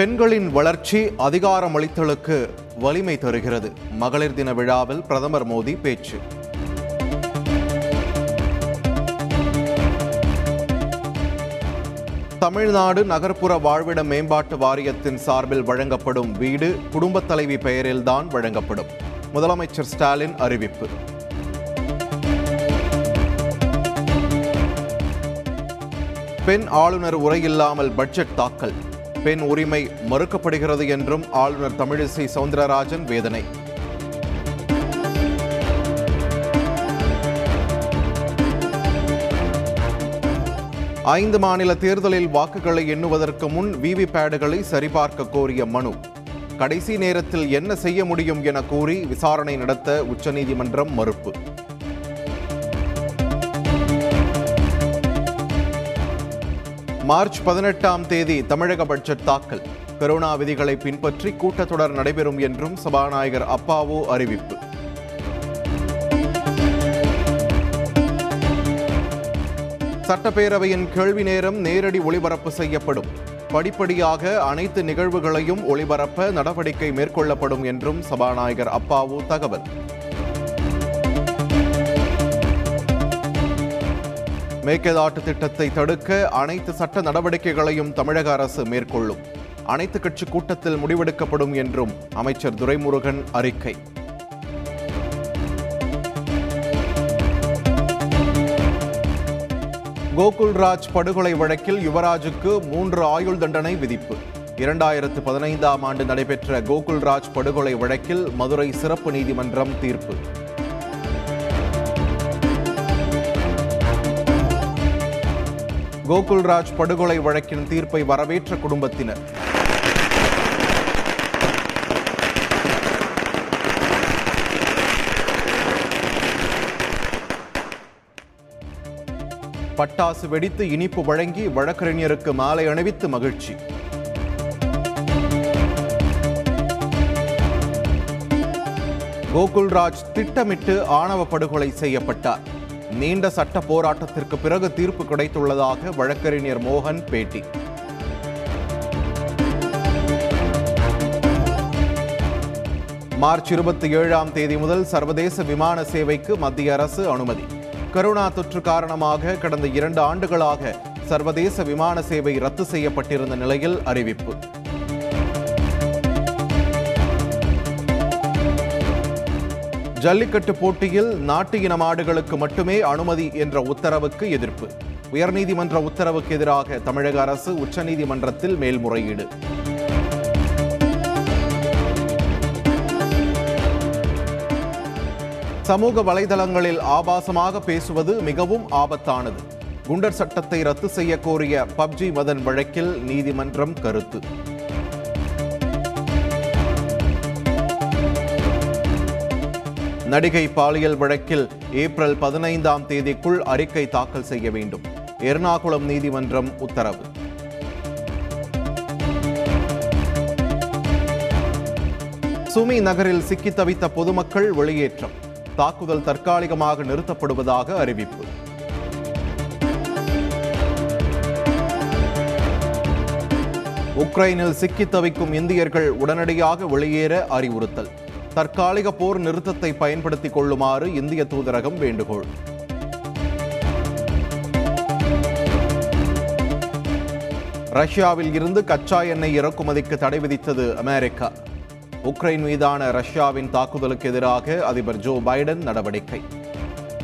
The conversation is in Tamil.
பெண்களின் வளர்ச்சி அதிகாரமளித்தலுக்கு வலிமை தருகிறது. மகளிர் தின விழாவில் பிரதமர் மோடி பேச்சு. தமிழ்நாடு நகர்ப்புற வாழ்விட மேம்பாட்டு வாரியத்தின் சார்பில் வழங்கப்படும் வீடு குடும்பத் தலைவி பெயரில்தான் வழங்கப்படும். முதலமைச்சர் ஸ்டாலின் அறிவிப்பு. பெண் ஆளுநர் உரையில்லாமல் பட்ஜெட் தாக்கல். பெண் உரிமை மறுக்கப்படுகிறது என்றும் ஆளுநர் தமிழிசை சவுந்தரராஜன் வேதனை. ஐந்து மாநில தேர்தலில் வாக்குகளை எண்ணுவதற்கு முன் விவிபேடுகளை சரிபார்க்க கோரிய மனு. கடைசி நேரத்தில் என்ன செய்ய முடியும் என கூறி விசாரணை நடத்த உச்சநீதிமன்றம் மறுப்பு. மார்ச் பதினெட்டாம் தேதி தமிழக பட்ஜெட் தாக்கல். கொரோனா விதிகளை பின்பற்றி கூட்டத்தொடர் நடைபெறும் என்றும் சபாநாயகர் அப்பாவு அறிவிப்பு. சட்டப்பேரவையின் கேள்வி நேரம் நேரடி ஒளிபரப்பு செய்யப்படும். படிப்படியாக அனைத்து நிகழ்வுகளையும் ஒளிபரப்ப நடவடிக்கை மேற்கொள்ளப்படும் என்றும் சபாநாயகர் அப்பாவு தகவல். மேகதாட்டு திட்டத்தை தடுக்க அனைத்து சட்ட நடவடிக்கைகளையும் தமிழக அரசு மேற்கொள்ளும். அனைத்து கட்சி கூட்டத்தில் முடிவெடுக்கப்படும் என்றும் அமைச்சர் துரைமுருகன் அறிக்கை. கோகுல்ராஜ் படுகொலை வழக்கில் யுவராஜுக்கு மூன்று ஆயுள் தண்டனை விதிப்பு. இரண்டாயிரத்து பதினைந்தாம் ஆண்டு நடைபெற்ற கோகுல்ராஜ் படுகொலை வழக்கில் மதுரை சிறப்பு நீதிமன்றம் தீர்ப்பு. கோகுல்ராஜ் படுகொலை வழக்கின் தீர்ப்பை வரவேற்ற குடும்பத்தினர். பட்டாசு வெடித்து இனிப்பு வழங்கி வழக்கறிஞருக்கு மாலை அணிவித்து மகிழ்ச்சி. கோகுல்ராஜ் திட்டமிட்டு ஆணவ படுகொலை செய்யப்பட்டார். நீண்ட சட்ட போராட்டத்திற்கு பிறகு தீர்ப்பு கிடைத்துள்ளதாக வழக்கறிஞர் மோகன் பேட்டி. மார்ச் இருபத்தி ஏழாம் தேதி முதல் சர்வதேச விமான சேவைக்கு மத்திய அரசு அனுமதி. கரோனா தொற்று காரணமாக கடந்த இரண்டு ஆண்டுகளாக சர்வதேச விமான சேவை ரத்து செய்யப்பட்டிருந்த நிலையில் அறிவிப்பு. ஜல்லிக்கட்டு போட்டியில் நாட்டு இன மாடுகளுக்கு மட்டுமே அனுமதி என்ற உத்தரவுக்கு எதிர்ப்பு. உயர்நீதிமன்ற உத்தரவுக்கு எதிராக தமிழக அரசு உச்சநீதிமன்றத்தில் மேல்முறையீடு. சமூக வலைதளங்களில் ஆபாசமாக பேசுவது மிகவும் ஆபத்தானது. குண்டர் சட்டத்தை ரத்து செய்ய கோரிய பப்ஜி மதன் வழக்கில் நீதிமன்றம் கருத்து. நடிகை பாலியல் வழக்கில் ஏப்ரல் பதினைந்தாம் தேதிக்குள் அறிக்கை தாக்கல் செய்ய வேண்டும். எர்ணாகுளம் நீதிமன்றம் உத்தரவு. சுமி நகரில் சிக்கி தவித்த பொதுமக்கள் வெளியேற்றம். தாக்குதல் தற்காலிகமாக நிறுத்தப்படுவதாக அறிவிப்பு. உக்ரைனில் சிக்கி தவிக்கும் இந்தியர்கள் உடனடியாக வெளியேற அறிவுறுத்தல். தற்காலிக போர் நிறுத்தத்தை பயன்படுத்திக் கொள்ளுமாறு இந்திய தூதரகம் வேண்டுகோள். ரஷ்யாவில் இருந்து கச்சா எண்ணெய் இறக்குமதிக்கு தடை விதித்தது அமெரிக்கா. உக்ரைன் மீதான ரஷ்யாவின் தாக்குதலுக்கு எதிராக அதிபர் ஜோ பைடன் நடவடிக்கை.